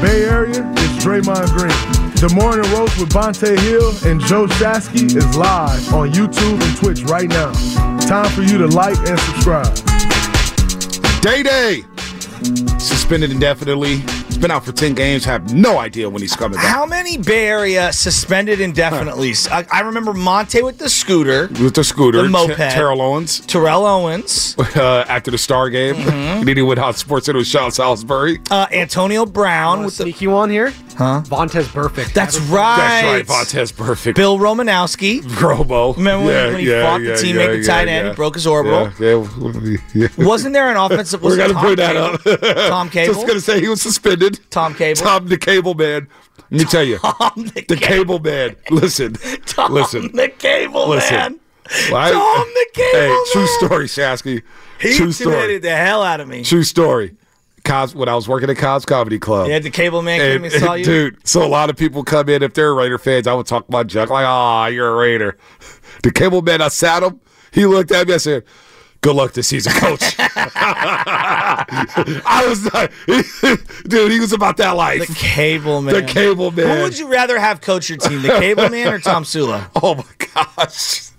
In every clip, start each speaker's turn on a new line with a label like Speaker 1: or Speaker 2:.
Speaker 1: Bay Area is Draymond Green. The Morning Roast with Bonta Hill and Joe Shasky is live on YouTube and Twitch right now. Time for you to like and subscribe.
Speaker 2: Day Day suspended indefinitely. He's been out for 10 games. Have no idea when he's coming back.
Speaker 3: How many Bay Area suspended indefinitely? I, I remember Monte with the scooter,
Speaker 2: With the scooter,
Speaker 3: The moped.
Speaker 2: Ter- Terrell Owens
Speaker 3: Terrell Owens,
Speaker 2: uh, after the Star game.
Speaker 3: Mm-hmm.
Speaker 2: and then he went out Sports Center with Sean Salisbury.
Speaker 3: uh, Antonio Brown
Speaker 4: Want
Speaker 3: with the.
Speaker 4: sneak you on here?
Speaker 3: Huh?
Speaker 4: Vontaze Burfict.
Speaker 3: That's right.
Speaker 2: That's right. Vontaze Burfict.
Speaker 3: Bill Romanowski.
Speaker 2: Robo.
Speaker 3: Remember when- when he fought the teammate, the tight end, he broke his orbital?
Speaker 2: Yeah, yeah, yeah.
Speaker 3: Wasn't there an offensive? Was
Speaker 2: We're
Speaker 3: it
Speaker 2: gonna
Speaker 3: Tom
Speaker 2: bring that up.
Speaker 3: Tom Cable.
Speaker 2: Just gonna say he was suspended.
Speaker 3: Tom Cable.
Speaker 2: Tom the Cable Man. Let me tell you,
Speaker 3: Tom the,
Speaker 2: the Cable Man. Listen,
Speaker 3: Tom
Speaker 2: listen.
Speaker 3: the Cable
Speaker 2: Listen.
Speaker 3: man.
Speaker 2: Well, I-
Speaker 3: Tom the Cable
Speaker 2: Hey, true story, Shasky.
Speaker 3: He
Speaker 2: true story.
Speaker 3: intimidated the hell out of me.
Speaker 2: True story. Cobb's, when I was working at Cobb's Comedy Club.
Speaker 3: Yeah, the Cable man came
Speaker 2: And-
Speaker 3: and saw you.
Speaker 2: Dude, so a lot of people come in if they're Raider fans. I would talk my junk like, "Ah, you're a Raider." The cable man, I sat him. He looked at me. I said, "Good luck this season, coach." I was like, dude, he was about that life.
Speaker 3: The Cable man.
Speaker 2: The Cable Man.
Speaker 3: Who would you rather have coach your team, the Cable man or Tom Sula?
Speaker 2: Oh my gosh.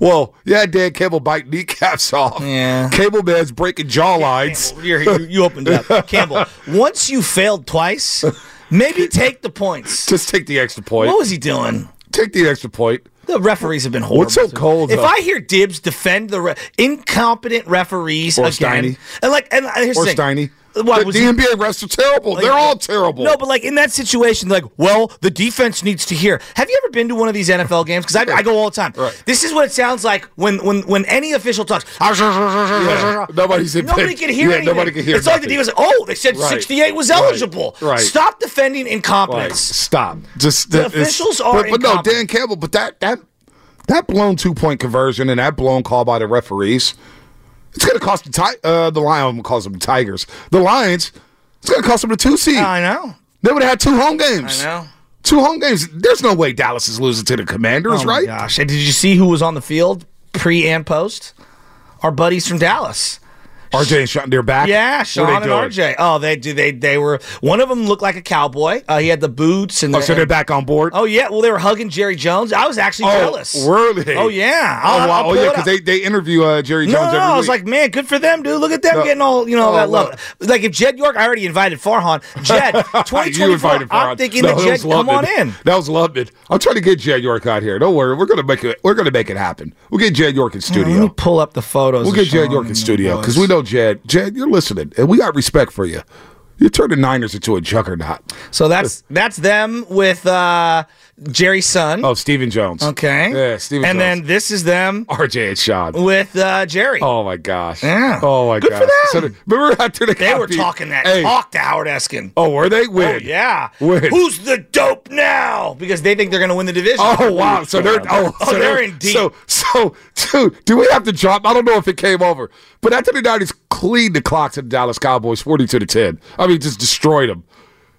Speaker 2: Well, yeah, Dan Campbell bite kneecaps off.
Speaker 3: Yeah.
Speaker 2: Cable man's breaking jaw lines.
Speaker 3: You're, you you opened up, Campbell. Once you failed twice, maybe take the points.
Speaker 2: Just take the extra point.
Speaker 3: What was he doing?
Speaker 2: Take the extra point.
Speaker 3: The referees have been horrible.
Speaker 2: What's so cold,
Speaker 3: If
Speaker 2: though?
Speaker 3: I hear Dibbs defend the re- incompetent referees
Speaker 2: Or
Speaker 3: again,
Speaker 2: Steiny.
Speaker 3: and like, and here's
Speaker 2: Or
Speaker 3: the thing.
Speaker 2: Steiny.
Speaker 3: What,
Speaker 2: the the
Speaker 3: he-
Speaker 2: NBA refs are terrible.
Speaker 3: Like,
Speaker 2: They're all terrible.
Speaker 3: No, but like in that situation, like, well, the defense needs to hear. Have you ever been to one of these NFL games? Because I, I go all the time.
Speaker 2: Right.
Speaker 3: This is what it sounds like when when when any official talks.
Speaker 2: Yeah. Nobody's in
Speaker 3: Nobody can hear
Speaker 2: yeah,
Speaker 3: anything.
Speaker 2: nobody can hear
Speaker 3: It's like the
Speaker 2: nothing.
Speaker 3: defense. Oh, they said
Speaker 2: Right.
Speaker 3: 68 was eligible.
Speaker 2: Right.
Speaker 3: Stop defending incompetence.
Speaker 2: stop. Just
Speaker 3: The officials are
Speaker 2: But, but no. Dan Campbell. But that that that blown two point conversion and that blown call by the referees, it's going to cost the ti- uh, the Lion calls them Tigers. The Lions. It's going to cost them the two seed.
Speaker 3: I know.
Speaker 2: They would have had two home games.
Speaker 3: I know.
Speaker 2: Two home games. There's no way Dallas is losing to the Commanders,
Speaker 3: Oh my
Speaker 2: right?
Speaker 3: gosh! And did you see who was on the field pre and post? Our buddies from Dallas.
Speaker 2: RJ and Sean, they're back.
Speaker 3: Yeah, Sean and? RJ. Oh, they do. They they were. One of them looked like a cowboy. Uh, he had the boots and.
Speaker 2: Oh,
Speaker 3: the,
Speaker 2: so they're back on board.
Speaker 3: Oh yeah. Well, they were hugging Jerry Jones. I was actually jealous.
Speaker 2: were they?
Speaker 3: Oh yeah.
Speaker 2: Oh,
Speaker 3: I'll-
Speaker 2: wow.
Speaker 3: I'll
Speaker 2: oh yeah, because they, they interview uh, Jerry Jones
Speaker 3: no,
Speaker 2: every
Speaker 3: no, I was like, man, good for them, dude. Look at them
Speaker 2: No.
Speaker 3: getting all, you know,
Speaker 2: Oh,
Speaker 3: that love. Like if Jed York, I already invited Farhan. Jed,
Speaker 2: you
Speaker 3: 2024, I'm thinking
Speaker 2: No,
Speaker 3: that Jed, come on in.
Speaker 2: That was Lubman. I'm trying to get Jed York out here. Don't worry, we're gonna make it. We're gonna make it happen. We'll get Jed York in studio.
Speaker 3: Let me pull up the photos.
Speaker 2: We'll get Jed York in studio because we know Jed. Jed, you're listening, and we got respect for you. You turned the Niners into a juggernaut.
Speaker 3: So that's that's them with uh, Jerry's son.
Speaker 2: Oh, Stephen Jones.
Speaker 3: Okay.
Speaker 2: Yeah, Stephen
Speaker 3: And
Speaker 2: Jones.
Speaker 3: then this is them
Speaker 2: RJ and Sean.
Speaker 3: with uh, Jerry.
Speaker 2: Oh my gosh.
Speaker 3: Yeah.
Speaker 2: Oh my
Speaker 3: Good
Speaker 2: gosh.
Speaker 3: for them.
Speaker 2: So remember after the
Speaker 3: they were talking that
Speaker 2: Hey.
Speaker 3: talk to Howard Eskin.
Speaker 2: Oh, were they? When?
Speaker 3: Oh, yeah.
Speaker 2: When?
Speaker 3: Who's the dope now? Because they think they're going to win the division.
Speaker 2: Oh wow! So they're oh,
Speaker 3: Oh,
Speaker 2: so
Speaker 3: they're in deep.
Speaker 2: So so dude, do we have to drop? I don't know if it came over, but after the nineties cleaned the clock to the Dallas Cowboys, 42 to ten. I mean, just destroyed them.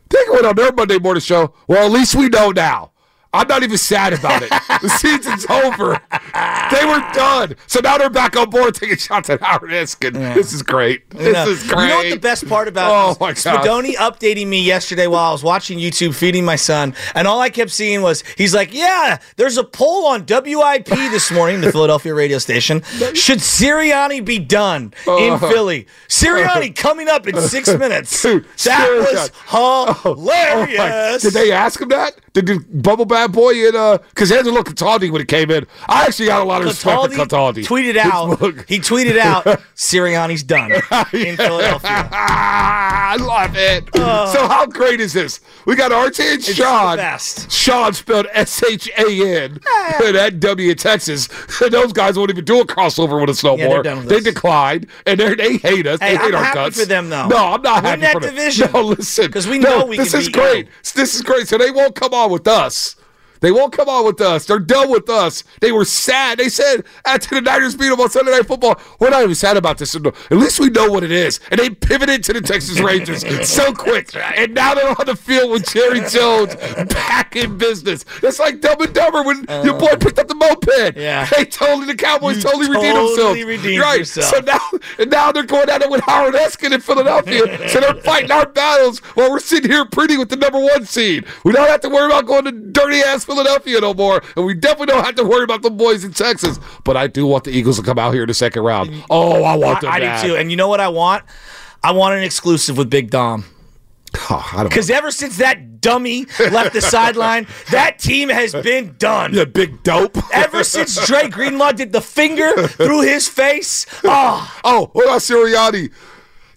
Speaker 2: They went on their Monday morning show. Well, at least we know now. I'm not even sad about it. the season's over. They were done. So now they're back on board taking shots at Howard Eskin. This is great. This is great.
Speaker 3: You know what the best part about
Speaker 2: Oh,
Speaker 3: it
Speaker 2: my
Speaker 3: is?
Speaker 2: God.
Speaker 3: Spadoni updating me yesterday while I was watching YouTube feeding my son, and all I kept seeing was he's like, "Yeah, there's a poll on WIP this morning, the Philadelphia radio station. Should Sirianni be done in uh-huh. Philly? Sirianni uh-huh. coming up in six minutes.
Speaker 2: Dude,
Speaker 3: that
Speaker 2: Sirianni.
Speaker 3: was
Speaker 2: Oh, oh my-
Speaker 3: hilarious.
Speaker 2: Did they ask him that? Did the Bubble Bad Boy in uh because Angelo Cataldi when he came in, I actually got a lot of respect for
Speaker 3: Cataldi
Speaker 2: Cataldi.
Speaker 3: tweeted out. He tweeted out, "Sirianni's done in Philadelphia."
Speaker 2: I love it. so how great is this? We got RJ and Sean.
Speaker 3: best.
Speaker 2: Sean spelled S H A N and that W Texas. Those guys won't even do a crossover with us no
Speaker 3: Yeah,
Speaker 2: more.
Speaker 3: they're done with
Speaker 2: they declined and they hate us.
Speaker 3: Hey,
Speaker 2: they hate
Speaker 3: I'm
Speaker 2: our
Speaker 3: happy
Speaker 2: guts.
Speaker 3: for them, though.
Speaker 2: No, I'm not
Speaker 3: Win
Speaker 2: happy
Speaker 3: that
Speaker 2: for them.
Speaker 3: division.
Speaker 2: No, listen,
Speaker 3: 'Cause we
Speaker 2: no,
Speaker 3: know we
Speaker 2: this
Speaker 3: can
Speaker 2: is great. This is great. So they won't come on with us. They won't come on with us. They're done with us. They were sad. They said after the Niners beat them on Sunday Night Football, we're not even sad about this. At least we know what it is. And they pivoted to the Texas Rangers so quick. And now they're on the field with Jerry Jones back in business. It's like Dumb and Dumber when your boy picked up the moped.
Speaker 3: Uh. Yeah.
Speaker 2: They totally, the Cowboys
Speaker 3: You
Speaker 2: totally redeemed themselves.
Speaker 3: redeemed
Speaker 2: right.
Speaker 3: yourself.
Speaker 2: So now, and now they're going at it with Howard Eskin in Philadelphia. so they're fighting our battles while we're sitting here pretty with the number one seed. We don't have to worry about going to dirty ass Philadelphia no more, and we definitely don't have to worry about the boys in Texas. But I do want the Eagles to come out here in the second round. Oh, I want them.
Speaker 3: I, I do too. And you know what I want? I want an exclusive with Big Dom.
Speaker 2: Oh,
Speaker 3: Because ever since that dummy left the sideline, that team has been done.
Speaker 2: Yeah, big dope.
Speaker 3: Ever since Dre Greenlaw did the finger through his face, oh,
Speaker 2: Oh, what about Sirianni?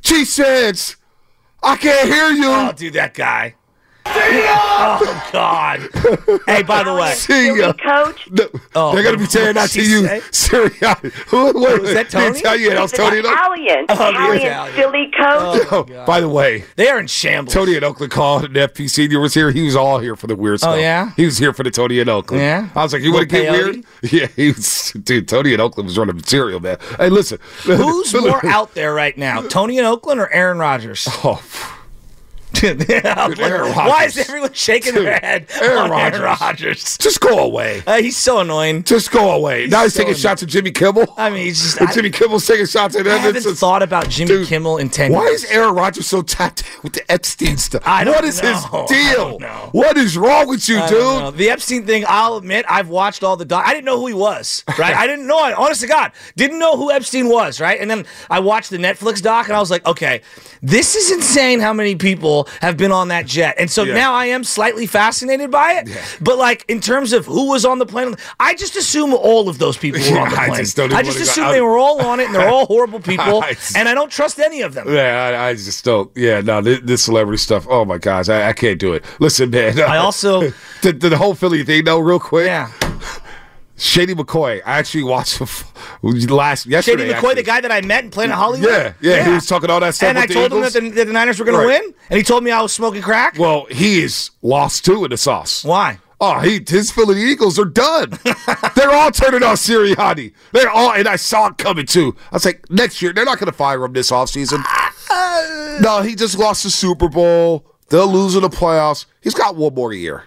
Speaker 2: Chief says, I can't hear you.
Speaker 3: oh, dude, that guy. Oh God! Hey, by the way,
Speaker 2: See ya.
Speaker 4: Coach,
Speaker 2: No,
Speaker 3: Oh,
Speaker 2: they're gonna be saying that to you,
Speaker 3: say?
Speaker 2: Sirianni. Who oh, wait,
Speaker 3: Was that Tony?
Speaker 2: Tell you that was Tony.
Speaker 4: Italian, oh,
Speaker 3: the
Speaker 4: Italian,
Speaker 3: Italian.
Speaker 4: Philly coach.
Speaker 2: Oh, oh by the way,
Speaker 3: they are in shambles.
Speaker 2: Tony and Oakland called, and FP Senior was here. He was all here for the weird stuff.
Speaker 3: Oh, yeah?
Speaker 2: he was here for the Tony and Oakland.
Speaker 3: Yeah?
Speaker 2: I was like, you want to get weird? Yeah, he was. Dude, Tony and Oakland was running material, man. Hey, listen,
Speaker 3: Who's more out there right now, Tony in Oakland or Aaron Rodgers?
Speaker 2: Oh, Aaron
Speaker 3: Why is everyone shaking
Speaker 2: Dude,
Speaker 3: their head
Speaker 2: Aaron
Speaker 3: on Aaron
Speaker 2: Rodgers. Just go away.
Speaker 3: Uh, he's so annoying.
Speaker 2: Just go away. now he's
Speaker 3: so
Speaker 2: taking shots at Jimmy Kimmel.
Speaker 3: I mean, he's just. I,
Speaker 2: Jimmy Kimmel's taking shots at
Speaker 3: I
Speaker 2: Evans.
Speaker 3: haven't thought about Jimmy
Speaker 2: Dude,
Speaker 3: Kimmel in ten
Speaker 2: Why
Speaker 3: years.
Speaker 2: is Aaron Rodgers so tapped with the Epstein stuff?
Speaker 3: I don't
Speaker 2: what is
Speaker 3: know.
Speaker 2: his
Speaker 3: I
Speaker 2: deal? What is wrong with you,
Speaker 3: I
Speaker 2: dude?
Speaker 3: The Epstein thing, I'll admit, I've watched all the doc. I didn't know who he was, right? I didn't know. I, honest to God, didn't know who Epstein was, right? And then I watched the Netflix doc, and I was like, okay, this is insane. How many people have been on that jet? And so
Speaker 2: Yeah.
Speaker 3: now I am slightly fascinated by it. But like in terms of who was on the plane, I just assume all of those people were on the
Speaker 2: Yeah, I
Speaker 3: plane.
Speaker 2: just
Speaker 3: I just
Speaker 2: wanna go
Speaker 3: assume they were all on it, and they're all horrible people,
Speaker 2: I just-
Speaker 3: and I don't trust any of them.
Speaker 2: Yeah, I, I just don't. Yeah, no, this, this celebrity stuff. Oh my gosh, I, I can't do it. Listen, man.
Speaker 3: I also-
Speaker 2: the, the whole Philly thing, though, real quick.
Speaker 3: Yeah.
Speaker 2: Shady McCoy. I actually watched last yesterday.
Speaker 3: Shady McCoy,
Speaker 2: actually.
Speaker 3: the guy that I met and played in Planet Hollywood.
Speaker 2: Yeah, yeah, he was talking all that stuff.
Speaker 3: And I told him that the, that the Niners were going
Speaker 2: Right.
Speaker 3: to win, and he told me I was smoking crack.
Speaker 2: Well, he is lost too in the sauce.
Speaker 3: Why?
Speaker 2: Oh, he his Philly Eagles are done. they're all turning on Sirianni. They're all, and I saw it coming too. I was like, next year they're not going to fire him this offseason. no, he just lost the Super Bowl. They'll lose in the playoffs. He's got one more year,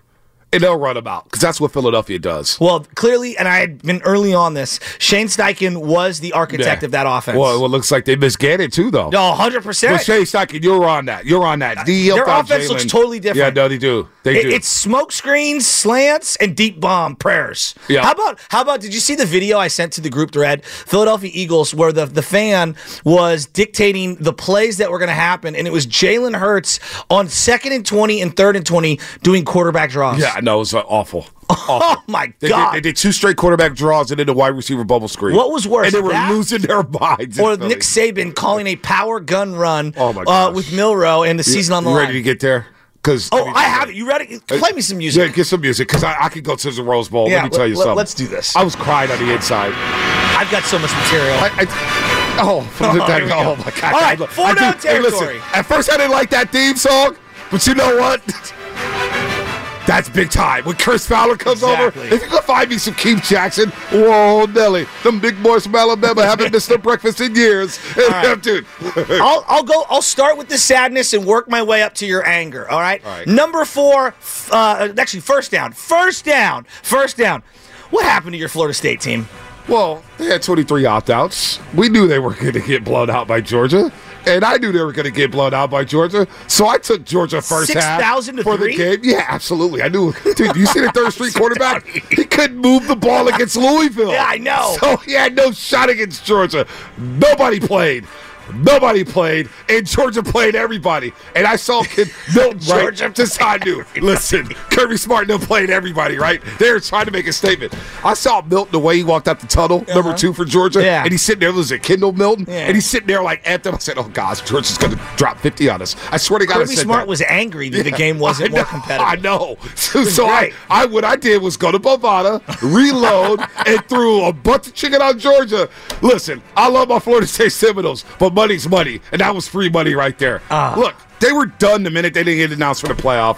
Speaker 2: and they'll run him out because that's what Philadelphia does.
Speaker 3: Well, clearly, and I had been early on this. Shane Steichen was the architect
Speaker 2: Yeah.
Speaker 3: of that offense.
Speaker 2: Well, it looks like they missed Gannon too, though.
Speaker 3: no, hundred percent.
Speaker 2: Shane Steichen, you're on that. You're on that. Uh, he
Speaker 3: Their
Speaker 2: helped out
Speaker 3: offense looks totally different.
Speaker 2: Yeah, no, they do. They
Speaker 3: It-
Speaker 2: do.
Speaker 3: it's smoke screens, slants, and deep bomb prayers.
Speaker 2: Yeah.
Speaker 3: How about how about? Did you see the video I sent to the group thread? Philadelphia Eagles, where the the fan was dictating the plays that were going to happen, and it was Jalen Hurts on second and twenty and third and twenty doing quarterback draws.
Speaker 2: yeah, no, it was uh, awful.
Speaker 3: Oh my
Speaker 2: They
Speaker 3: god.
Speaker 2: did, they did two straight quarterback draws and then the wide receiver bubble screen.
Speaker 3: What was worse,
Speaker 2: And they were
Speaker 3: that
Speaker 2: losing their minds.
Speaker 3: or Nick Saban calling a power gun run
Speaker 2: Oh, my
Speaker 3: uh, with Milroe and the season on the
Speaker 2: you
Speaker 3: line.
Speaker 2: ready to get there? Because
Speaker 3: oh, I have it. You ready? Play me some music.
Speaker 2: Yeah, get some music because I, I could go to the Rose Bowl.
Speaker 3: Yeah,
Speaker 2: let me tell you something.
Speaker 3: let's do this.
Speaker 2: I was crying on the inside.
Speaker 3: I've got so much material.
Speaker 2: I, I, oh, from the,
Speaker 3: Oh,
Speaker 2: oh
Speaker 3: go.
Speaker 2: my god!
Speaker 3: All right,
Speaker 2: I
Speaker 3: down
Speaker 2: did- hey, listen,
Speaker 3: territory.
Speaker 2: at first, I didn't like that theme song, but you know what? That's big time. When Chris Fowler comes
Speaker 3: Exactly.
Speaker 2: over, if you can find me some Keith Jackson, whoa, Nelly, them big boys from Alabama haven't missed their breakfast in years.
Speaker 3: right.
Speaker 2: Dude.
Speaker 3: I'll, I'll go. I'll start with the sadness and work my way up to your anger. All right.
Speaker 2: All right.
Speaker 3: Number four. Uh, actually, first down. First down. First down. What happened to your Florida State team?
Speaker 2: Well, they had 23 opt outs. We knew they were going to get blown out by Georgia. And I knew they were going to get blown out by Georgia. So I took Georgia first half
Speaker 3: 6,000 to
Speaker 2: for
Speaker 3: three?
Speaker 2: the game. Yeah, absolutely. I knew. Dude, you see the third street quarterback? He couldn't move the ball against Louisville.
Speaker 3: Yeah, I know.
Speaker 2: So he had no shot against Georgia. Nobody played. Nobody played, and Georgia played everybody. And I saw kid Milton, right?
Speaker 3: Georgia
Speaker 2: Just I knew. Listen, Kirby Smart no played everybody, right? They were trying to make a statement. I saw Milton the way he walked out the tunnel, number two for Georgia,
Speaker 3: Uh-huh. Yeah.
Speaker 2: and he's sitting there. Was it Kendall Milton?
Speaker 3: Yeah.
Speaker 2: And he's sitting there like at them. I said, "Oh gosh, Georgia's going to drop fifty on us." I swear to God,
Speaker 3: Kirby Smart
Speaker 2: that.
Speaker 3: was angry that the game wasn't
Speaker 2: I
Speaker 3: more
Speaker 2: know,
Speaker 3: competitive.
Speaker 2: I know. So, so. I, I, what I did was go to Bovada, reload, and threw a bunch of chicken on Georgia. Listen, I love my Florida State Seminoles, but money's money, and that was free money right there.
Speaker 3: Ah.
Speaker 2: Look, they were done the minute they didn't get announced for the playoff.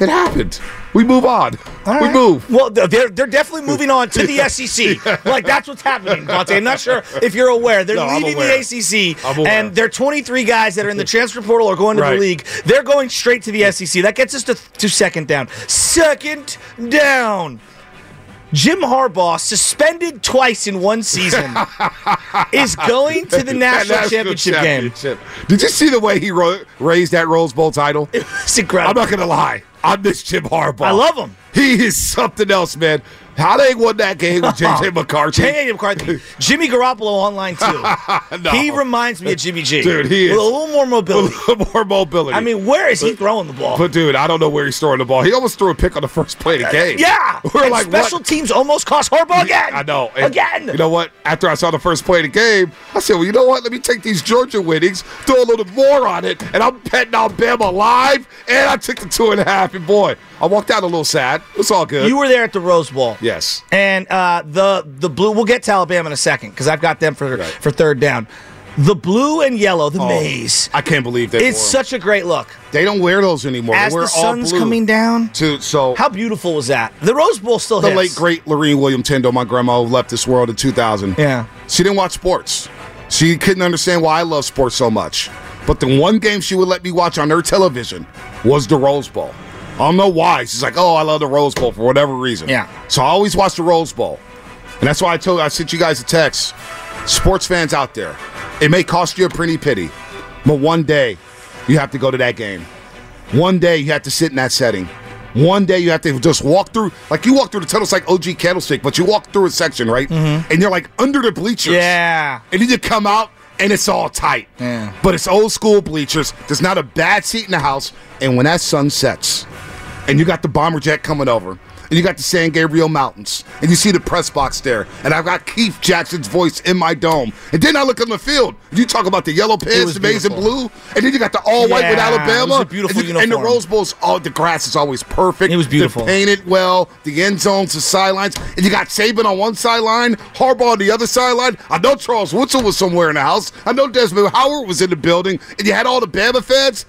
Speaker 2: It happened. We move on.
Speaker 3: All
Speaker 2: We move.
Speaker 3: Well, they're they're definitely moving on to the SEC. Like that's what's happening, Bonta. I'm not sure if you're aware. They're
Speaker 2: No,
Speaker 3: leaving the ACC, and they're 23 guys that are in the transfer portal are going to the league. They're going straight to the SEC. That gets us to to second down. Second down. Jim Harbaugh, suspended twice in one season, is going to the
Speaker 2: That
Speaker 3: national championship game.
Speaker 2: Did you see the way he ro- raised that Rose Bowl title?
Speaker 3: It's incredible.
Speaker 2: I'm not gonna lie. I miss Jim Harbaugh.
Speaker 3: I love him.
Speaker 2: He is something else, man. How they won that game with JJ oh, McCarthy?
Speaker 3: J.A. McCarthy. Jimmy Garoppolo online too.
Speaker 2: No.
Speaker 3: He reminds me of Jimmy G.
Speaker 2: Dude, he
Speaker 3: with
Speaker 2: is-
Speaker 3: a little more mobility.
Speaker 2: more mobility.
Speaker 3: I mean, where is he throwing the ball?
Speaker 2: but dude, I don't know where he's throwing the ball. He almost threw a pick on the first play of the uh, game.
Speaker 3: yeah,
Speaker 2: we're
Speaker 3: and
Speaker 2: like
Speaker 3: special
Speaker 2: what?
Speaker 3: teams almost cost Harbaugh again.
Speaker 2: I know. And
Speaker 3: again.
Speaker 2: You know what? After I saw the first play of the game, I said, well, you know what? Let me take these Georgia winnings, throw a little more on it, and I'm betting petting Alabama live. And I took the two and a half. And boy, I walked out a little sad. It's all good.
Speaker 3: you were there at the Rose Bowl.
Speaker 2: Yes.
Speaker 3: And uh, the the blue. We'll get to Alabama in a second because I've got them for
Speaker 2: Right.
Speaker 3: for third down. The blue and yellow, the
Speaker 2: Oh,
Speaker 3: maze.
Speaker 2: I can't believe they.
Speaker 3: It's such a great look.
Speaker 2: They don't wear those anymore.
Speaker 3: As the sun's coming down.
Speaker 2: To so
Speaker 3: How beautiful was that? The Rose Bowl still
Speaker 2: the
Speaker 3: hits.
Speaker 2: late great Lorene William Tendo, my grandma who left this world in 2000.
Speaker 3: Yeah.
Speaker 2: She didn't watch sports. She couldn't understand why I love sports so much. But the one game she would let me watch on her television was the Rose Bowl. I don't know why. She's like, "Oh, I love the Rose Bowl for whatever reason."
Speaker 3: Yeah.
Speaker 2: So I always watch the Rose Bowl, and that's why I told I sent you guys a text. Sports fans out there, it may cost you a pretty pity, but one day you have to go to that game. One day you have to sit in that setting. One day you have to just walk through, like you walk through the tunnel, it's like OG Candlestick, but you walk through a section, right? Mm-hmm. And you're like under the bleachers.
Speaker 3: Yeah.
Speaker 2: And then you come out and it's all tight.
Speaker 3: Yeah.
Speaker 2: But it's old school bleachers. There's not a bad seat in the house. And when that sun sets, and you got the bomber jet coming over, and you got the San Gabriel Mountains, and you see the press box there, and I've got Keith Jackson's voice in my dome. And then I look on the field. You talk about the yellow pants, the maize and blue, and then you got the all white with
Speaker 3: Yeah, it
Speaker 2: Alabama.
Speaker 3: was a beautiful
Speaker 2: and, you- and the. Rose Bowl's all the grass is always perfect.
Speaker 3: It was beautiful.
Speaker 2: They're painted well. The end zones, the sidelines, and you got Saban on one sideline, Harbaugh on the other sideline. I know Charles Woodson was somewhere in the house. I know Desmond Howard was in the building, and you had all the Bama fans.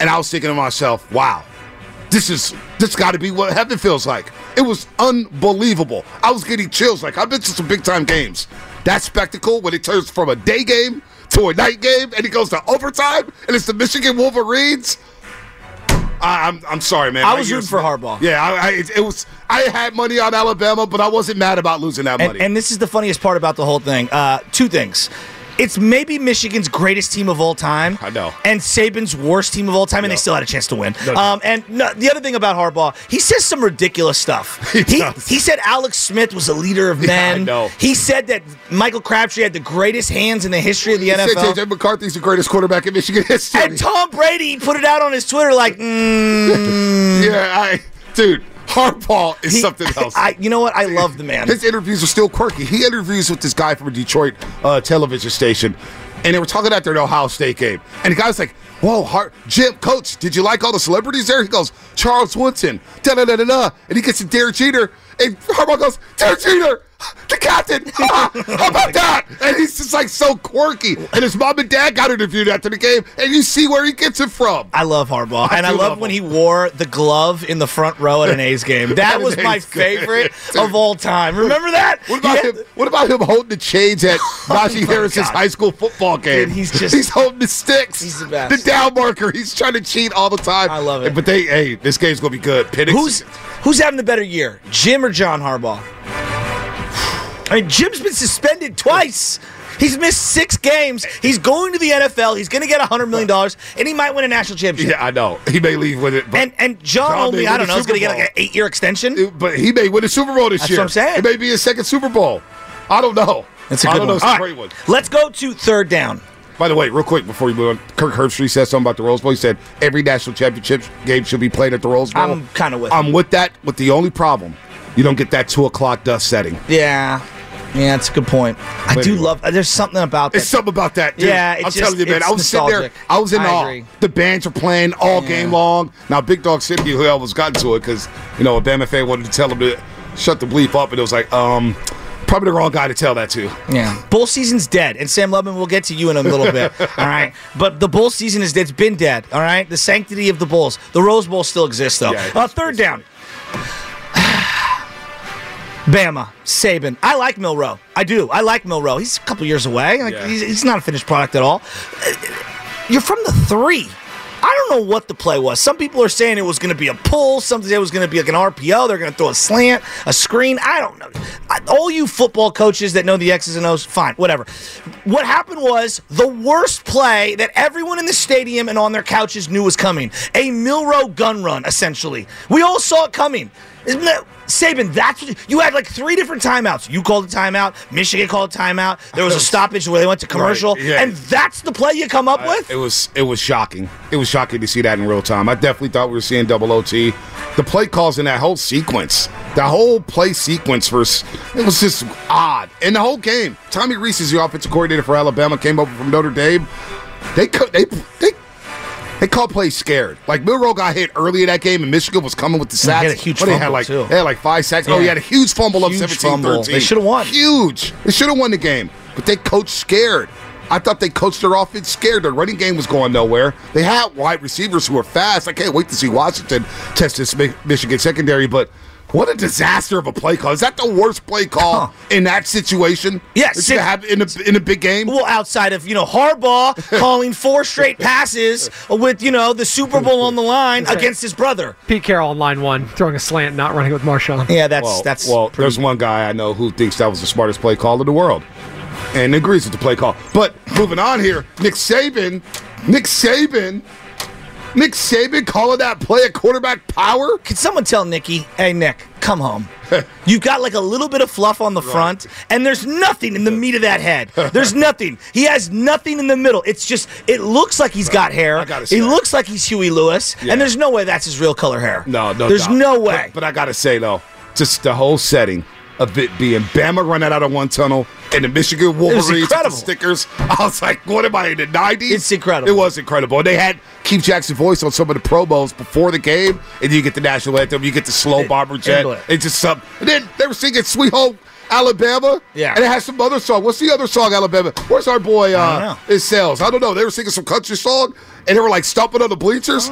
Speaker 2: And I was thinking to myself, wow, this is this got to be what heaven feels like. It was unbelievable. I was getting chills. Like I've been to some big time games. That spectacle when it turns from a day game to a night game, and it goes to overtime, and it's the Michigan Wolverines. I, I'm I'm sorry, man.
Speaker 3: I was rooting for Harbaugh.
Speaker 2: Yeah, I, I, it, was. I had money on Alabama, but I wasn't mad about losing that
Speaker 3: And,
Speaker 2: money.
Speaker 3: and this is the funniest part about the whole thing. Uh, two things. It's maybe Michigan's greatest team of all time.
Speaker 2: I know.
Speaker 3: And Saban's worst team of all time, and they still had a chance to win.
Speaker 2: No.
Speaker 3: Um, and no, the other thing about Harbaugh, he says some ridiculous stuff.
Speaker 2: He
Speaker 3: he, he said Alex Smith was a leader of
Speaker 2: Yeah, I
Speaker 3: men.
Speaker 2: know.
Speaker 3: He said that Michael Crabtree had the greatest hands in the history of the
Speaker 2: He said
Speaker 3: NFL.
Speaker 2: JJ McCarthy's the greatest quarterback in Michigan history.
Speaker 3: And Tom Brady put it out on his Twitter like, mm,
Speaker 2: yeah, I, dude, Harbaugh is
Speaker 3: he-
Speaker 2: something else.
Speaker 3: I, you know what? I love the man.
Speaker 2: His interviews are still quirky. He interviews with this guy from a Detroit uh, television station, and they were talking at their Ohio State game. And the guy's like, "Whoa, Har- Jim, Coach, did you like all the celebrities there?" He goes, "Charles Woodson, da da da da da," and he gets to Derek Jeter, and Harbaugh goes, "Derek Jeter, the captain. Ah, how about that? And he's just like so quirky. And his mom and dad got interviewed after the game, and you see where he gets it from.
Speaker 3: I love Harbaugh,
Speaker 2: I
Speaker 3: and I love
Speaker 2: love
Speaker 3: when he wore the glove in the front row at an A's game. That was my
Speaker 2: A's game.
Speaker 3: favorite of all time. Remember that?
Speaker 2: What about
Speaker 3: He
Speaker 2: him? What about him holding the chains at oh Najee Harris's
Speaker 3: Oh God.
Speaker 2: high school football game?
Speaker 3: Dude, he's just-
Speaker 2: he's holding the sticks.
Speaker 3: He's the best.
Speaker 2: The down marker. He's trying to cheat all the time.
Speaker 3: I love it.
Speaker 2: But they, hey, this game's gonna be good. Penix,
Speaker 3: Who's who's having the better year, Jim or John Harbaugh? I mean, Jim's been suspended twice. He's missed six games. He's going to the NFL. He's going to get $100 million, and he might win a national championship.
Speaker 2: Yeah, I know. He may leave with it,
Speaker 3: And and John,
Speaker 2: John
Speaker 3: only, I don't
Speaker 2: the
Speaker 3: know, is going to get like an eight year extension.
Speaker 2: but he may win a Super Bowl this
Speaker 3: That's
Speaker 2: year.
Speaker 3: what I'm saying.
Speaker 2: It may be his second Super Bowl. I don't know.
Speaker 3: That's a
Speaker 2: I
Speaker 3: good
Speaker 2: don't
Speaker 3: one.
Speaker 2: know. It's
Speaker 3: All
Speaker 2: a
Speaker 3: right,
Speaker 2: great one.
Speaker 3: Let's go to third down.
Speaker 2: By the way, real quick before you move on, Kirk Herbstreit said something about the Rose Bowl. He said every national championship game should be played at the Rose Bowl.
Speaker 3: I'm kinda with
Speaker 2: I'm with that. With the only problem, you don't get that two o'clock dust setting.
Speaker 3: Yeah. Yeah, that's a good point. I do love. There's something about that.
Speaker 2: It's something about that. Dude.
Speaker 3: Yeah, it's
Speaker 2: I'm
Speaker 3: just-
Speaker 2: telling you, man. I was sitting there. I was in
Speaker 3: I
Speaker 2: awe.
Speaker 3: agree.
Speaker 2: The bands were playing all game long. Now, Big Dog City, who almost got into it because you know a Bama fan wanted to tell him to shut the bleep up, and it was like, um, probably the wrong guy to tell that to.
Speaker 3: Yeah. Bull season's dead. And Sam Lubman, we'll get to you in a little bit. all right. But the bull season is dead. It's been dead. All right. The sanctity of the Bulls. The Rose Bowl still exists, though.
Speaker 2: Yeah,
Speaker 3: uh, third down. Bama, Saban. I like Milroe. I do. I like Milroe. He's a couple years away. Like
Speaker 2: Yeah.
Speaker 3: he's, he's not a finished product at all. You're from the three. I don't know what the play was. Some people are saying it was going to be a pull. Some say it was going to be like an RPO. They're going to throw a slant, a screen. I don't know. All you football coaches that know the X's and O's, fine, whatever. What happened was the worst play that everyone in the stadium and on their couches knew was coming a Milroe gun run, essentially. We all saw it coming. Isn't that Saban? That's what you had like three different timeouts. You called a timeout. Michigan called a timeout. There was a stoppage where they went to commercial,
Speaker 2: yeah.
Speaker 3: and that's the play you come up with.
Speaker 2: It was it was shocking. It was shocking to see that in real time. I definitely thought we were seeing double OT. The play calls in that whole sequence, the whole play sequence was it was just odd. And the whole game, Tommy Rees is the offensive coordinator for Alabama, came over from Notre Dame. They they they they called plays scared. Like Milroe got hit early in that game, and Michigan was coming with the
Speaker 3: And he
Speaker 2: sacks.
Speaker 3: had a huge
Speaker 2: What, they had like
Speaker 3: too.
Speaker 2: they had like five sacks. Oh, he had a huge fumble
Speaker 3: Huge
Speaker 2: up 17
Speaker 3: fumble.
Speaker 2: 13.
Speaker 3: They should've won.
Speaker 2: Huge. They should have won the game, but they coached scared. I thought they coached their offense scared. Their running game was going nowhere. They had wide receivers who were fast. I can't wait to see Washington test this Michigan secondary, but what a disaster of a play call. Is that the worst play call
Speaker 3: Huh.
Speaker 2: in that situation?
Speaker 3: Yes,
Speaker 2: That you have in a, in a big game?
Speaker 3: Well, outside of you know Harbaugh calling four straight passes with you know the Super Bowl on the line against his brother.
Speaker 4: Pete Carroll on line one, throwing a slant, not running with Marshawn.
Speaker 3: Yeah, that's
Speaker 2: well,
Speaker 3: that's
Speaker 2: well. There's one guy I know who thinks that was the smartest play call in the world, and agrees with the play call. But moving on here, Nick Saban, Nick Saban, Nick Saban calling that play a quarterback power.
Speaker 3: Can someone tell Nicky, hey Nick, come home. You've got like a little bit of fluff on the front, and there's nothing in the meat of that head. There's nothing. He has nothing in the middle. It's just it looks like he's got hair.
Speaker 2: I gotta
Speaker 3: It
Speaker 2: say.
Speaker 3: looks like he's Huey Lewis,
Speaker 2: Yeah.
Speaker 3: and there's no way that's his real color hair.
Speaker 2: No, no,
Speaker 3: There's
Speaker 2: doubt.
Speaker 3: no way.
Speaker 2: But, but I gotta say though, just the whole setting of it being Bama running out of one tunnel and the Michigan Wolverines with the stickers. I was like, what am I in the nineties?
Speaker 3: It's incredible.
Speaker 2: It was incredible. And they had Keith Jackson voice on some of the promos before the game, and you get the national anthem, you get the slow bomber jet. It's just something. And then they were singing Sweet Home Alabama.
Speaker 3: Yeah.
Speaker 2: And it has some other song. What's the other song, Alabama? Where's our boy
Speaker 3: I
Speaker 2: uh
Speaker 3: know.
Speaker 2: it sells? I don't know. They were singing some country song and they were like stomping on the bleachers.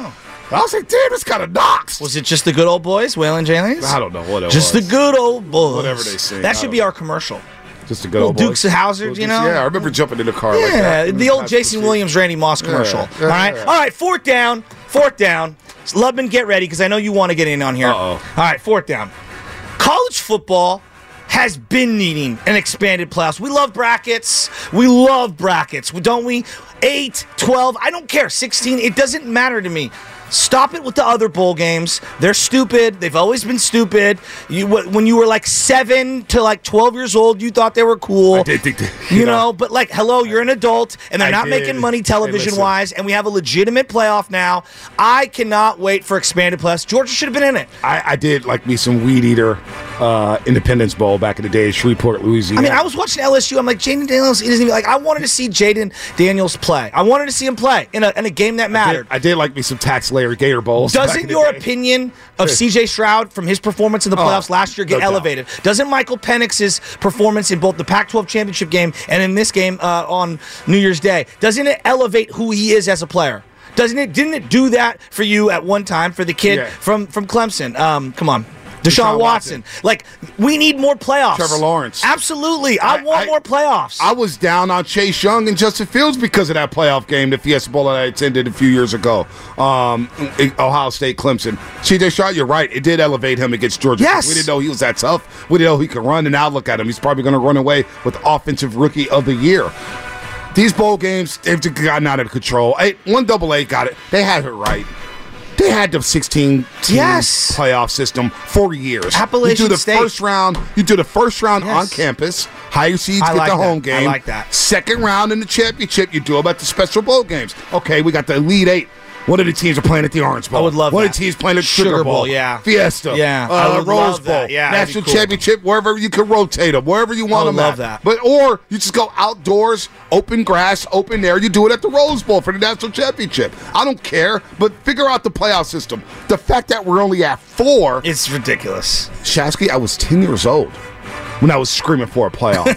Speaker 2: I was like, damn, this kind of knocks.
Speaker 3: Was it just the good old boys, Waylon Jennings?
Speaker 2: I don't know what it
Speaker 3: Just
Speaker 2: was.
Speaker 3: the good old boys.
Speaker 2: Whatever they I
Speaker 3: That should be
Speaker 2: know.
Speaker 3: our commercial.
Speaker 2: Just a good old
Speaker 3: Dukes
Speaker 2: boy.
Speaker 3: of Hazzard, you know?
Speaker 2: Yeah, I remember jumping in the car like
Speaker 3: Yeah,
Speaker 2: that.
Speaker 3: the old Jason Williams, Randy Moss commercial.
Speaker 2: yeah,
Speaker 3: All right,
Speaker 2: yeah.
Speaker 3: all right. Fourth down, fourth down. Lubman, get ready because I know you want to get in on here.
Speaker 2: Uh-oh.
Speaker 3: All right, fourth down. College football has been needing an expanded playoffs. We love brackets. We love brackets, don't we? 8, 12, I don't care. 16, it doesn't matter to me. Stop it with the other bowl games. They're stupid. They've always been stupid. You when you were like 7 to like 12 years old, you thought they were cool.
Speaker 2: I did think that,
Speaker 3: You know, but like, hello, you're an adult, and they're
Speaker 2: I
Speaker 3: not
Speaker 2: did.
Speaker 3: making money television
Speaker 2: listen.
Speaker 3: wise, and we have a legitimate playoff now. I cannot wait for expanded playoffs. Georgia should have been in it.
Speaker 2: I, I did like me some Weed Eater uh, Independence Bowl back in the day, Shreveport, Louisiana.
Speaker 3: I mean, I was watching LSU. I'm like, Jayden Daniels isn't even like. I wanted to see Jayden Daniels play. I wanted to see him play in a, in a game that
Speaker 2: I
Speaker 3: mattered.
Speaker 2: did, I did like me some Tax Larry Gator Bowls.
Speaker 3: Doesn't your opinion of CJ Stroud from his performance in the
Speaker 2: Oh,
Speaker 3: playoffs last year get
Speaker 2: no doubt.
Speaker 3: elevated? Doesn't Michael Penix's performance in both the Pac-12 championship game and in this game uh, on New Year's Day doesn't it elevate who he is as a player? Doesn't it? Didn't it do that for you at one time for the kid
Speaker 2: Yeah.
Speaker 3: from from Clemson? Um, come on. Deshaun,
Speaker 2: Deshaun
Speaker 3: Watson.
Speaker 2: Watson.
Speaker 3: Like, we need more playoffs.
Speaker 2: Trevor Lawrence.
Speaker 3: Absolutely. I,
Speaker 2: I-
Speaker 3: want
Speaker 2: I-
Speaker 3: more playoffs.
Speaker 2: I was down on Chase Young and Justin Fields because of that playoff game, the Fiesta Bowl that I attended a few years ago. Um, Ohio State, Clemson. CJ Stroud, you're right. It did elevate him against Georgia.
Speaker 3: Yes.
Speaker 2: We didn't know he was that tough. We didn't know he could run, and now look at him. He's probably going to run away with Offensive Rookie of the Year. These bowl games, they've gotten out of control. One double A got it. They had it right. They had the 16 team
Speaker 3: Yes.
Speaker 2: playoff system for years.
Speaker 3: Appalachian
Speaker 2: you do the
Speaker 3: State.
Speaker 2: first round. You do the first round
Speaker 3: Yes.
Speaker 2: on campus. Higher seeds
Speaker 3: I
Speaker 2: get
Speaker 3: like
Speaker 2: the
Speaker 3: that.
Speaker 2: home
Speaker 3: I
Speaker 2: game.
Speaker 3: like that.
Speaker 2: Second round in the championship, you do about the special bowl games. Okay, we got the Elite Eight. One of the teams are playing at the Orange Bowl.
Speaker 3: I would love
Speaker 2: One
Speaker 3: that.
Speaker 2: of the teams playing at the Sugar,
Speaker 3: Sugar
Speaker 2: Bowl.
Speaker 3: Bowl, yeah.
Speaker 2: Fiesta.
Speaker 3: Yeah,
Speaker 2: Uh,
Speaker 3: I would
Speaker 2: Rose
Speaker 3: love
Speaker 2: Bowl.
Speaker 3: that. Yeah, that'd be
Speaker 2: National
Speaker 3: cool.
Speaker 2: championship, wherever you can rotate them, wherever you want
Speaker 3: I would
Speaker 2: them
Speaker 3: love
Speaker 2: at.
Speaker 3: that.
Speaker 2: But or you just go outdoors, open grass, open air. You do it at the Rose Bowl for the national championship. I don't care, but figure out the playoff system. The fact that we're only at four.
Speaker 3: it's ridiculous.
Speaker 2: Shasky, I was 10 years old when I was screaming for a playoff.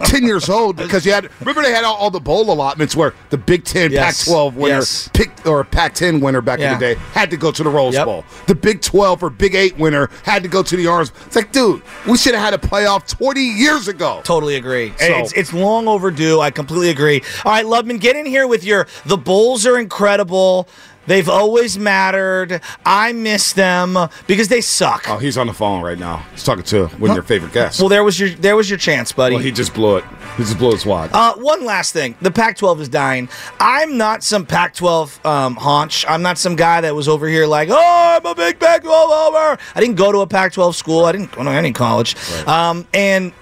Speaker 2: 10 years old because you had, remember they had all, all the bowl allotments where the Big 10,
Speaker 3: Yes.
Speaker 2: Pac 12 winner,
Speaker 3: Yes.
Speaker 2: picked, or Pac 10 winner back
Speaker 3: Yeah.
Speaker 2: in the day had to go to the Rose
Speaker 3: Yep.
Speaker 2: Bowl. The Big 12 or Big 8 winner had to go to the Orange. It's like, dude, we should have had a playoff 20 years ago.
Speaker 3: Totally agree.
Speaker 2: So-
Speaker 3: it's it's long overdue. I completely agree. All right, Lubman, get in here with your the Bulls are incredible. They've always mattered. I miss them because they suck.
Speaker 2: Oh, he's on the phone right now. He's talking to one of your favorite guests.
Speaker 3: well, there was your there was your chance, buddy.
Speaker 2: Well, he just blew it. He just blew his wad.
Speaker 3: Uh, one last thing. The Pac 12 is dying. I'm not some Pac 12 um, haunch. I'm not some guy that was over here like, oh, I'm a big Pac 12 over. I didn't go to a Pac 12 school. I didn't go to any college. Um, and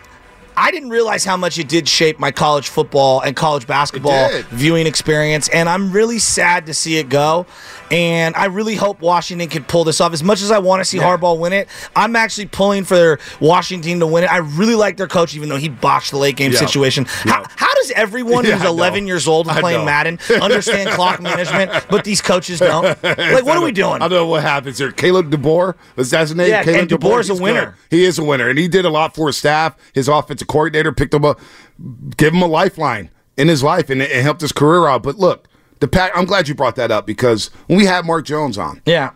Speaker 3: I didn't realize how much it did shape my college football and college basketball viewing experience. And I'm really sad to see it go. And I really hope Washington can pull this off. As much as I want to see Harbaugh win it, I'm actually pulling for Washington to win it. I really like their coach, even though he botched the late game
Speaker 2: Yeah.
Speaker 3: situation. How, how does everyone
Speaker 2: Yeah,
Speaker 3: who's 11 years old and playing. Madden understand clock management, but these coaches don't? Like, what are we doing?
Speaker 2: I don't know what happens here. Kalen DeBoer, is that his name?
Speaker 3: Yeah,
Speaker 2: Kalen
Speaker 3: and DeBoer's a winner.
Speaker 2: good. He is a winner, and he did a lot for his staff. His offensive coordinator picked him up, gave him a lifeline in his life, and it, it helped his career out. But look, the pack. I'm glad you brought that up because when we had Mark Jones on,
Speaker 3: Yeah.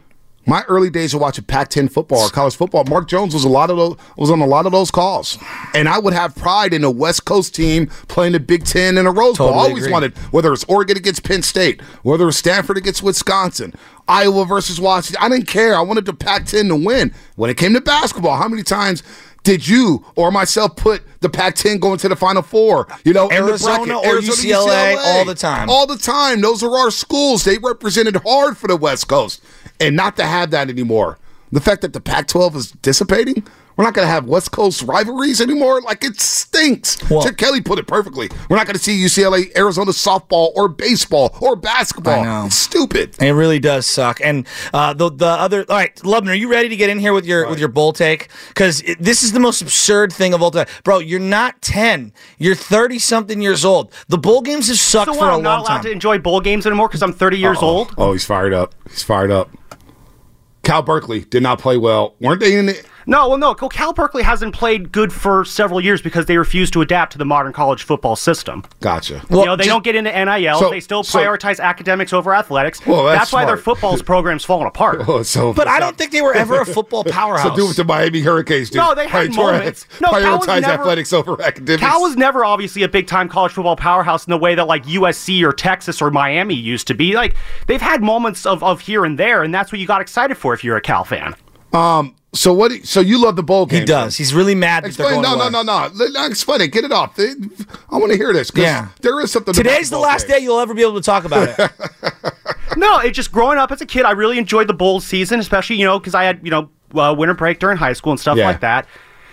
Speaker 2: My early days of watching Pac-10 football or college football, Mark Jones was a lot of those was on a lot of those calls, and I would have pride in a West Coast team playing the Big Ten and a Rose Bowl. I always
Speaker 3: agree.
Speaker 2: wanted whether it's Oregon against Penn State, whether it's Stanford against Wisconsin, Iowa versus Washington. I didn't care. I wanted the Pac-10 to win. When it came to basketball, how many times? Did you or myself put the Pac-10 going to the Final Four? You know, in the
Speaker 3: Arizona or UCLA all the time.
Speaker 2: All the time. Those are our schools. They represented hard for the West Coast. And not to have that anymore. The fact that the Pac 12 is dissipating, we're not going to have West Coast rivalries anymore. Like, it stinks.
Speaker 3: Well-
Speaker 2: Chip Kelly put it perfectly. We're not going to see UCLA, Arizona softball or baseball or basketball.
Speaker 3: I know.
Speaker 2: It's stupid.
Speaker 3: It really does suck. And uh, the the other, all right, Lubman, are you ready to get in here with your with your bull take? Because this is the most absurd thing of all time, bro. You're not ten. You're thirty something years old. The bowl games have sucked
Speaker 5: So
Speaker 3: for
Speaker 5: what,
Speaker 3: a
Speaker 5: I'm not
Speaker 3: long
Speaker 5: allowed to enjoy bowl games anymore because I'm 30 years old.
Speaker 2: Oh, he's fired up. He's fired up. Cal Berkeley did not play well. Weren't they in it?
Speaker 5: No, well, no. Cal Berkeley hasn't played good for several years because they refuse to adapt to the modern college football system.
Speaker 2: Gotcha.
Speaker 5: you know, they don't get into NIL.
Speaker 2: so-
Speaker 5: they still
Speaker 2: so-
Speaker 5: prioritize academics over athletics.
Speaker 2: Well, that's
Speaker 5: why their
Speaker 2: smart.
Speaker 5: football's program's falling apart.
Speaker 2: Oh, so
Speaker 3: but I don't think they were ever a football powerhouse.
Speaker 2: So do what the Miami Hurricanes do.
Speaker 5: No, they had
Speaker 2: Prioritize-
Speaker 5: moments. No,
Speaker 2: prioritize
Speaker 5: never-
Speaker 2: athletics over academics.
Speaker 5: Cal was never obviously a big time college football powerhouse in the way that like USC or Texas or Miami used to be. Like they've had moments of, of here and there, and that's what you got excited for if you're a Cal fan.
Speaker 2: Um. So what? So you love the bowl game?
Speaker 3: he does. He's really mad that
Speaker 2: Explain.
Speaker 3: going
Speaker 2: No,
Speaker 3: away.
Speaker 2: no, no, no. Let- Explain it. Get it off. I want to hear this. 'cause
Speaker 3: Yeah.
Speaker 2: There is something.
Speaker 3: Today's the last day you'll ever be able to talk about it.
Speaker 5: No, it just growing up as a kid, I really enjoyed the bowl season, especially you know because I had you know uh, winter break during high school and stuff
Speaker 2: Yeah.
Speaker 5: like that.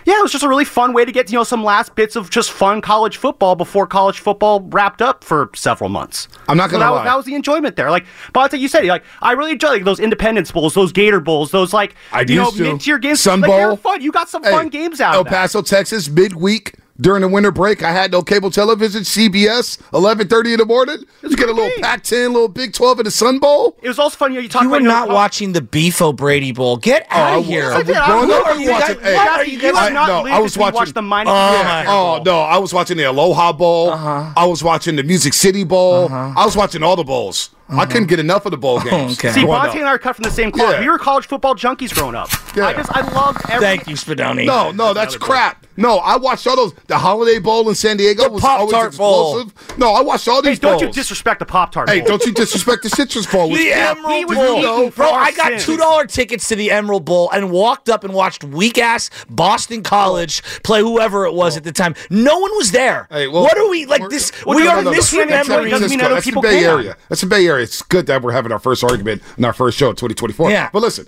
Speaker 5: Yeah, it was just a really fun way to get you know some last bits of just fun college football before college football wrapped up for several months.
Speaker 2: I'm not gonna
Speaker 5: that, was,
Speaker 2: lie.
Speaker 5: that was the enjoyment there. Like, but like you said, like I really enjoy like those Independence Bowls, those Gator Bowls, those like
Speaker 2: I
Speaker 5: you know
Speaker 2: used to.
Speaker 5: mid tier games.
Speaker 2: Sun
Speaker 5: like, they were
Speaker 2: Bowl.
Speaker 5: fun. You got some
Speaker 2: Hey,
Speaker 5: fun games out
Speaker 2: El
Speaker 5: of that.
Speaker 2: Paso, Texas, midweek during the winter break. I had no cable television, CBS, 11:30 in the morning. You get a little Pac-10, little Big 12 in the Sun Bowl.
Speaker 5: It was also funny. You, you talk
Speaker 3: You were
Speaker 5: about
Speaker 3: not
Speaker 5: know,
Speaker 3: watching the Beef O'Brady Bowl. Get
Speaker 2: Oh,
Speaker 3: out of
Speaker 2: was-
Speaker 3: here.
Speaker 2: I was growing up,
Speaker 5: are
Speaker 2: I was
Speaker 5: you guys-
Speaker 2: watching.
Speaker 5: what
Speaker 2: hey,
Speaker 5: are you guys
Speaker 2: I-
Speaker 5: not
Speaker 2: no, I was watching.
Speaker 5: watch the minor
Speaker 3: Oh,
Speaker 2: Oh no, I was watching the Aloha Bowl.
Speaker 3: Uh-huh.
Speaker 2: I was watching the Music City Bowl. I was watching all the bowls. I couldn't get enough of the bowl games.
Speaker 3: Okay.
Speaker 5: See,
Speaker 2: growing
Speaker 5: Bonta
Speaker 2: up.
Speaker 5: and I are cut from the same cloth.
Speaker 2: Yeah.
Speaker 5: We were college football junkies growing up.
Speaker 2: Yeah.
Speaker 5: I just I loved every.
Speaker 3: Thank you, Spadoni.
Speaker 2: No, no, that's crap. No, I watched all those. The Holiday Bowl in San Diego was always
Speaker 3: Pop-Tart Bowl.
Speaker 2: explosive. No, I watched all
Speaker 5: Hey,
Speaker 2: these
Speaker 5: don't
Speaker 2: bowls.
Speaker 5: you disrespect the Pop Tart?
Speaker 2: hey, don't you disrespect the Citrus Bowl? which-
Speaker 3: The
Speaker 5: he
Speaker 3: Emerald
Speaker 5: was
Speaker 3: Bowl.
Speaker 5: eating for
Speaker 3: Bro,
Speaker 5: our
Speaker 3: I got
Speaker 5: sins.
Speaker 3: two dollar tickets to the Emerald Bowl and walked up and watched weak ass Boston College play whoever it was at the time. No one was there.
Speaker 2: Hey, well,
Speaker 3: what are we like
Speaker 2: we're-
Speaker 3: this?
Speaker 5: well,
Speaker 3: we
Speaker 5: no,
Speaker 3: are
Speaker 5: no, no,
Speaker 2: That's. San
Speaker 3: misremembering.
Speaker 5: doesn't mean other
Speaker 2: That's the
Speaker 5: people
Speaker 2: Bay
Speaker 5: can.
Speaker 2: Area. That's the Bay Area. It's good that we're having our first argument in our first show in 2024.
Speaker 3: Yeah.
Speaker 2: But listen,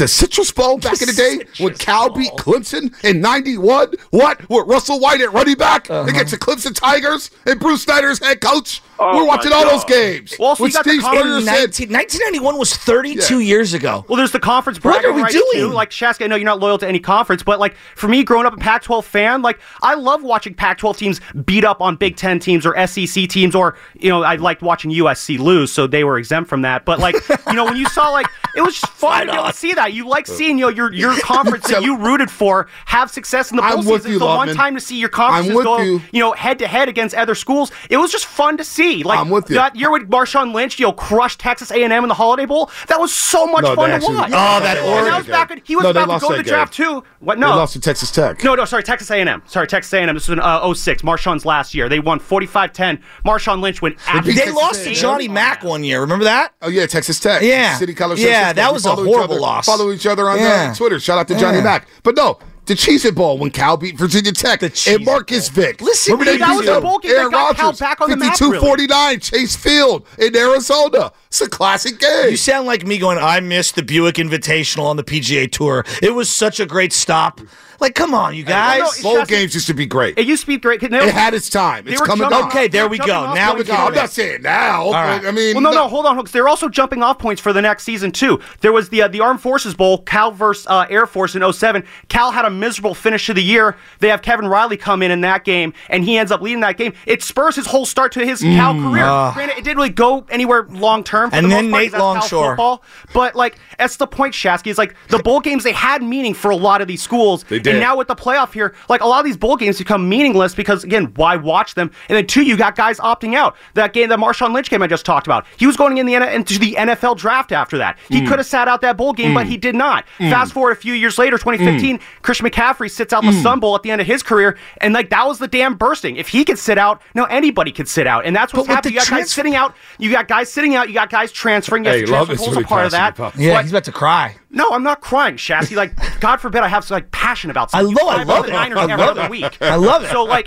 Speaker 2: the Citrus Bowl back in the day when Cal beat Clemson in 91, what? With Russell White at running back
Speaker 5: Uh-huh.
Speaker 2: against the Clemson Tigers and Bruce Snyder's head coach?
Speaker 6: Oh,
Speaker 2: we're watching
Speaker 6: my
Speaker 2: all those games.
Speaker 5: Well, so
Speaker 2: when
Speaker 5: you got
Speaker 2: Steve
Speaker 5: con-
Speaker 2: Spurrier
Speaker 3: 19, 1991 was 32 years ago.
Speaker 5: Well, there's the conference
Speaker 3: What are we
Speaker 5: rights
Speaker 3: doing?
Speaker 5: too. Like Shasky, I know you're not loyal to any conference, but like for me, growing up a Pac-12 fan, like I love watching Pac-12 teams beat up on Big Ten teams or SEC teams, or you know, I liked watching USC lose, so they were exempt from that. But like, you know, when you saw like, it was just fun to be to see that. You like seeing you know, your your conference that you rooted for have success in the bowl
Speaker 2: I'm
Speaker 5: season.
Speaker 2: you,
Speaker 5: it's the one time to see your conferences go,
Speaker 2: you.
Speaker 5: know, head to head against other schools. It was just fun to see. Like
Speaker 2: I'm with you.
Speaker 5: that year with Marshawn Lynch, you know, crushed Texas A&M in the Holiday Bowl. That was so much
Speaker 2: No,
Speaker 5: fun
Speaker 2: they
Speaker 5: to
Speaker 2: actually-
Speaker 5: watch.
Speaker 2: Oh, that
Speaker 5: And
Speaker 2: Oregon
Speaker 5: that was back when he was
Speaker 2: No, they
Speaker 5: about to go to
Speaker 2: that
Speaker 5: the draft too. What?
Speaker 2: They
Speaker 5: No,
Speaker 2: lost to Texas Tech.
Speaker 5: no, no. Sorry, Texas A&M. Sorry, Texas A&M. This was in uh, 06. Marshawn's last year. They won 45-10. Marshawn Lynch went.
Speaker 2: beat
Speaker 3: They lost to Johnny Mack one year. Remember that?
Speaker 2: Oh yeah, Texas Tech.
Speaker 3: Yeah.
Speaker 2: City College.
Speaker 3: Yeah, that was a horrible loss.
Speaker 2: Follow each other on uh,
Speaker 3: Yeah.
Speaker 2: Twitter. Shout out to Johnny
Speaker 3: Yeah.
Speaker 2: Mack. But no, the Cheez It Bowl when Cal beat Virginia Tech and Marcus Vick.
Speaker 3: Listen,
Speaker 2: Remember
Speaker 3: that was the
Speaker 5: bowl game that
Speaker 2: Aaron
Speaker 5: got Cal back on the map, really.
Speaker 2: 52-49, Chase Field in Arizona. It's a classic game.
Speaker 3: You sound like me going, I missed the Buick Invitational on the PGA Tour. It was such a great stop. Like, come on, you guys.
Speaker 5: no,
Speaker 2: Bowl
Speaker 5: just-
Speaker 2: games used to be great.
Speaker 5: It used to be great.
Speaker 2: It had its time. It's coming
Speaker 5: jumping
Speaker 3: Okay, there we go. Now we got
Speaker 5: for
Speaker 2: I'm not saying now.
Speaker 3: right.
Speaker 2: I mean,
Speaker 5: Well, no, no, hold on, because they're also jumping off points for the next season too. There was the uh, the Armed Forces Bowl, Cal versus uh, Air Force in 07. Cal had a miserable finish to the year. They have Kevin Riley come in in that game, and he ends up leading that game. It spurs his whole start to his Cal career. Granted, it didn't really go anywhere long term. for
Speaker 3: And
Speaker 5: the
Speaker 3: then
Speaker 5: most part,
Speaker 3: Nate
Speaker 5: 'cause that's
Speaker 3: Longshore.
Speaker 5: football. But like that's the point, Shasky. Is like the bowl games they had meaning for a lot of these schools.
Speaker 2: They did.
Speaker 5: And now with the playoff here, like a lot of these bowl games become meaningless because again, why watch them? And then two, you got guys opting out. That game, that Marshawn Lynch game I just talked about, he was going in the into the NFL draft after that. He could have sat out that bowl game, but he did not. Fast forward a few years later, 2015,
Speaker 2: Hmm.
Speaker 5: Christian McCaffrey sits out the Sun Bowl at the end of his career, and like that was the damn bursting. If he could sit out, no anybody could sit out, and that's what's happening. You got guys sitting out. You got guys sitting out. You got guys transferring. Yes,
Speaker 2: Hey, love
Speaker 5: transfer
Speaker 2: is
Speaker 5: portal's a
Speaker 2: really
Speaker 5: part of that.
Speaker 3: yeah,
Speaker 5: but-
Speaker 3: he's about to cry.
Speaker 5: No, I'm not crying, Shasky. Like, God forbid I have some, like passion about
Speaker 3: I
Speaker 5: something.
Speaker 3: love- I
Speaker 5: You cry about
Speaker 3: love
Speaker 5: the
Speaker 3: it.
Speaker 5: Niners
Speaker 3: I
Speaker 5: every
Speaker 3: love
Speaker 5: other
Speaker 3: it.
Speaker 5: week.
Speaker 3: I love it.
Speaker 5: So like,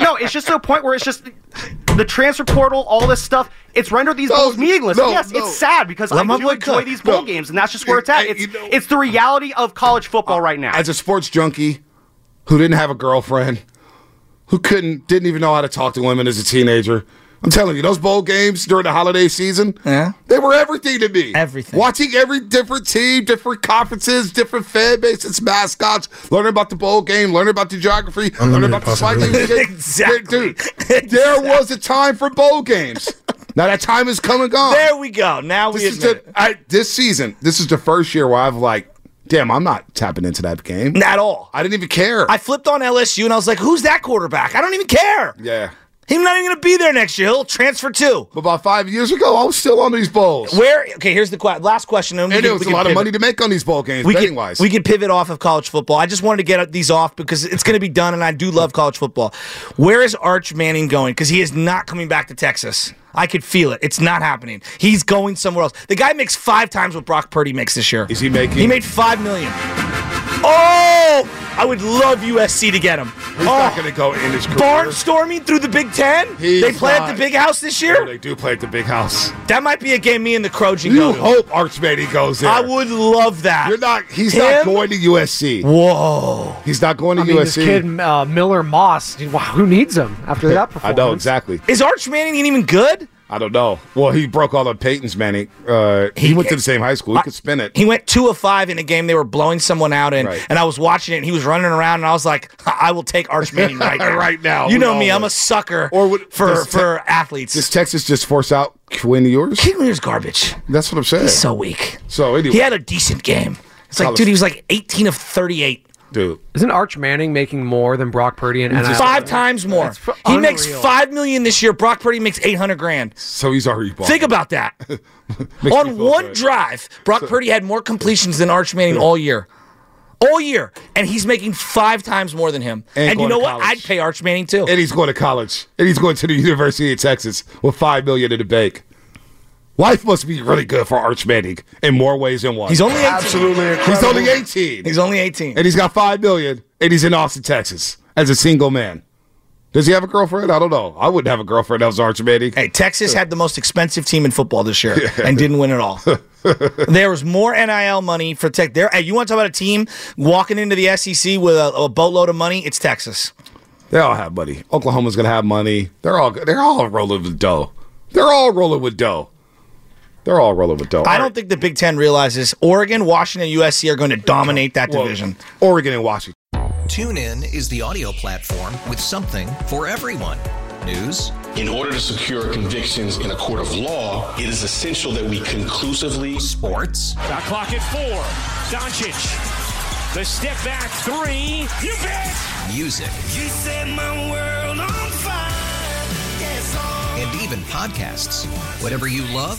Speaker 5: no, it's just to a point where it's just the transfer portal, all this stuff. It's rendered these
Speaker 2: No,
Speaker 5: bowls meaningless.
Speaker 2: no,
Speaker 5: yes,
Speaker 2: no.
Speaker 5: it's sad because
Speaker 3: Let
Speaker 5: I
Speaker 3: my
Speaker 5: do
Speaker 3: boy
Speaker 5: enjoy
Speaker 3: cook.
Speaker 5: these bowl
Speaker 2: No.
Speaker 5: games, and that's just where it's at.
Speaker 2: Hey,
Speaker 5: It's
Speaker 2: you know-
Speaker 5: it's the reality of college football right now.
Speaker 2: as a sports junkie who didn't have a girlfriend, who couldn't, didn't even know how to talk to women as a teenager. I'm telling you, those bowl games during the holiday season,
Speaker 3: Yeah.
Speaker 2: they were everything to me.
Speaker 3: Everything.
Speaker 2: Watching every different team, different conferences, different fan bases, mascots, learning about the bowl game, learning about the geography, learning about the slide game.
Speaker 3: Exactly.
Speaker 2: Dude, there was a time for bowl games. Now that time is come and gone.
Speaker 3: There we go. Now we
Speaker 2: This is
Speaker 3: admit
Speaker 2: the, I, this season, this is the first year where I've like, damn, I'm not tapping into that game.
Speaker 3: it. At all.
Speaker 2: I didn't even care.
Speaker 3: I flipped on LSU and I was like, who's that quarterback? I don't even care.
Speaker 2: yeah.
Speaker 3: He's not even going to be there next year. He'll transfer too.
Speaker 2: But about five years ago, I was still on these bowls.
Speaker 3: Where? Okay, here's the que- last question. And, we
Speaker 2: and
Speaker 3: can-
Speaker 2: there was a lot of money to make on these bowl games,
Speaker 3: we
Speaker 2: betting wise.
Speaker 3: we can pivot off of college football. I just wanted to get these off because it's going to be done, and I do love college football. Where is Arch Manning going? Because he is not coming back to Texas. I could feel it. It's not happening. He's going somewhere else. The guy makes five times what Brock Purdy makes this year.
Speaker 2: Is he making-
Speaker 3: He made five million. Oh, I would love USC to get him.
Speaker 2: He's
Speaker 3: oh,
Speaker 2: not going to go in his career.
Speaker 3: barnstorming through the Big Ten.
Speaker 2: He's
Speaker 3: they play at the Big House this year.
Speaker 2: they do play at the big house.
Speaker 3: That might be a game me and the Crojan
Speaker 2: You
Speaker 3: go to.
Speaker 2: hope Arch Manning goes there.
Speaker 3: I would love that.
Speaker 2: You're not. He's
Speaker 3: Him?
Speaker 2: not going to USC.
Speaker 3: Whoa.
Speaker 2: He's not going to
Speaker 4: I mean, this
Speaker 2: USC.
Speaker 4: kid uh, Miller Moss. Wow, who needs him after that performance?
Speaker 2: I
Speaker 4: performance?
Speaker 2: know exactly.
Speaker 3: Is Arch Manning even good?
Speaker 2: I don't know. Well, he broke all the Peyton's, Manny. Uh, he, went to the same high school. He could spin it.
Speaker 3: He went two of five in a game. They were blowing someone out in,
Speaker 2: Right.
Speaker 3: and I was watching it. and He was running around, and I was like, "I will take Arch Manning right now.
Speaker 2: Right now.
Speaker 3: You know me. I'm a sucker
Speaker 2: Or would-
Speaker 3: for
Speaker 2: Te-
Speaker 3: for athletes.
Speaker 2: Does Texas just force out Quinn Ewers?
Speaker 3: Quinn Ewers garbage.
Speaker 2: That's what I'm saying.
Speaker 3: He's so weak.
Speaker 2: So anyway,
Speaker 3: He had a decent game. It's like,
Speaker 2: College-
Speaker 3: dude, he was like 18 of 38.
Speaker 2: Dude.
Speaker 4: Isn't Arch Manning making more than Brock Purdy and NIL?
Speaker 3: Five times more.
Speaker 4: That's f-
Speaker 3: He makes
Speaker 4: unreal.
Speaker 3: five million this year. Brock Purdy makes 800 grand.
Speaker 2: So he's already balling.
Speaker 3: Think about that. On one
Speaker 2: good.
Speaker 3: drive, Brock Purdy had more completions than Arch Manning all year. All year. And he's making five times more than him.
Speaker 2: And
Speaker 3: And, you know what? I'd pay Arch Manning too.
Speaker 2: and he's going to college, and he's going to the University of Texas with five million in the bank. Life must be really good for Arch Manning in more ways than one.
Speaker 3: He's only 18.
Speaker 1: Absolutely incredible.
Speaker 2: He's only 18.
Speaker 3: He's only 18.
Speaker 2: and he's got five million, and he's in Austin, Texas, as a single man. Does he have a girlfriend? I don't know. I wouldn't have a girlfriend that was Arch Manning.
Speaker 3: Hey, Texas had the most expensive team in football this year and didn't win at all. there was more NIL money for Tech. There, hey, you want to talk about a team walking into the SEC with a, a boatload of money? It's Texas.
Speaker 2: They all have money. Oklahoma's gonna have money. They're all they're all rolling with dough. They're all rolling with dough. They're all rolling with dough.
Speaker 3: I don't think the Big Ten realizes Oregon, Washington, USC are going to dominate that
Speaker 2: Well,
Speaker 3: division.
Speaker 2: Oregon and Washington.
Speaker 7: TuneIn is the audio platform with something for everyone. News,
Speaker 8: In order to secure convictions in a court of law, it is essential that we conclusively
Speaker 7: sports,
Speaker 6: Shot clock at four. Doncic. The step back three. You bet.
Speaker 7: music,
Speaker 9: You set my world on fire. Yes,
Speaker 7: and even podcasts. Whatever you love,